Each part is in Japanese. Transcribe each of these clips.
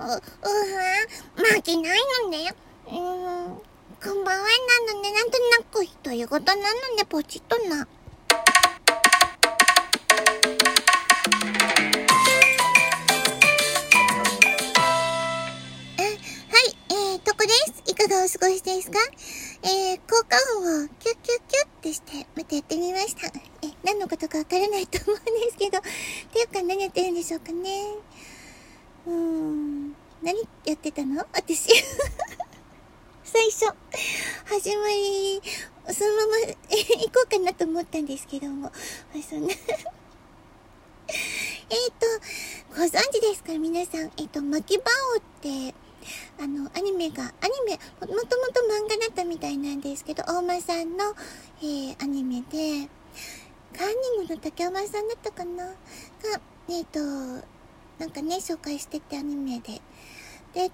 う、うわ、負けないのね。うん、こんばんはなのね、なんとなく独り言なのね、ポチッとな。はい、えー、とこです。いかがお過ごしですか？えー、効果音をキュッキュッキュッってして、またやってみました。え、何のことかわからないと思うんですけど、っていうか何やってるんでしょうかね。やってたの？私。最初、始まり、そのまま 行こうかなと思ったんですけども、あそんな。えっと、ご存知ですか？皆さん。えっ、と、巻き場王って、あの、アニメが、アニメ、もともと漫画だったみたいなんですけど、大間さんの、えー、アニメで、カーニングの竹山さんだったかな？が、えっ、と、なんかね、紹介しててアニメで。で、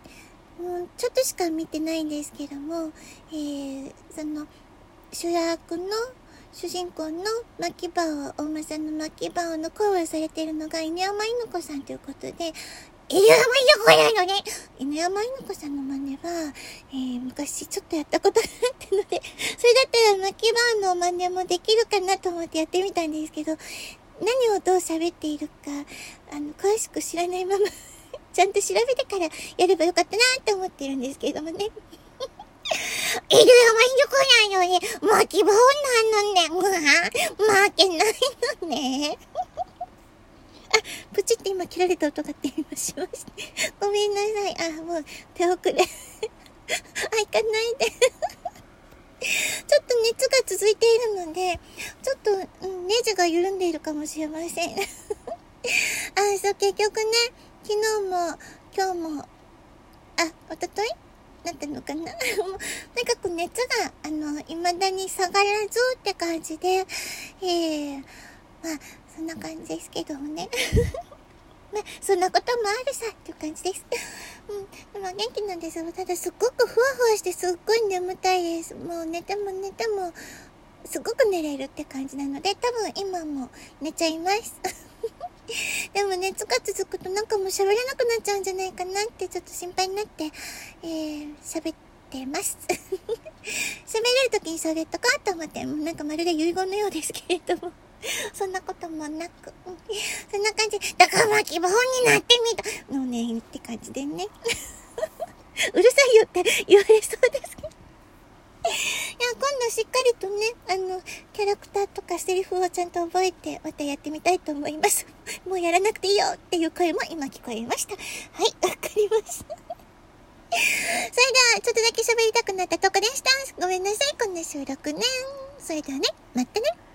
うん、ちょっとしか見てないんですけども、えー、その、主役の、主人公の牧場を、大間さんの牧場をの声をされているのが犬山犬子さんということで、犬山犬子なのね犬山犬子さんの真似は、えー、昔ちょっとやったことがあったので、それだったら牧場の真似もできるかなと思ってやってみたんですけど、何をどう喋っているか、あの、詳しく知らないままちゃんと調べてからやればよかったなって思ってるんですけれどもね。犬山犬子なのね。巻き棒なんのね。うわ負けないのね。あ、プチって今切られた音がって今しました。ごめんなさい。あ、もう手遅れ。あ、行かないで。ちょっと熱が続いているので、ちょっと、うん、ネジが緩んでいるかもしれません。あ、そう、結局ね、昨日も、今日も、あ、おととい？なったのかな、とにかく熱が、あの、未だに下がらずって感じで、えー、まあ、そんな感じですけどもね。まあ、そんなこともあるさっていう感じです。うん。でも元気なんですよ。ただすっごくふわふわしてすっごい眠たいです。もう寝ても寝ても、すごく寝れるって感じなので、多分今も寝ちゃいます。でも熱が続くとなんかもう喋れなくなっちゃうんじゃないかなってちょっと心配になって、えー、喋ってます。喋れる時にそれとかと思って、なんかまるで遺言のようですけれども。そんなこともなく、そんな感じ。だからまあ希望になってみた。のね、って感じでね。うるさいよって言われそうです。今度しっかりとね、あの、キャラクターとかセリフをちゃんと覚えて、またやってみたいと思います。もうやらなくていいよっていう声も今聞こえました。はい、わかりました。それでは、ちょっとだけ喋りたくなったとこでした。ごめんなさい、こんな収録ね。それではね、またね。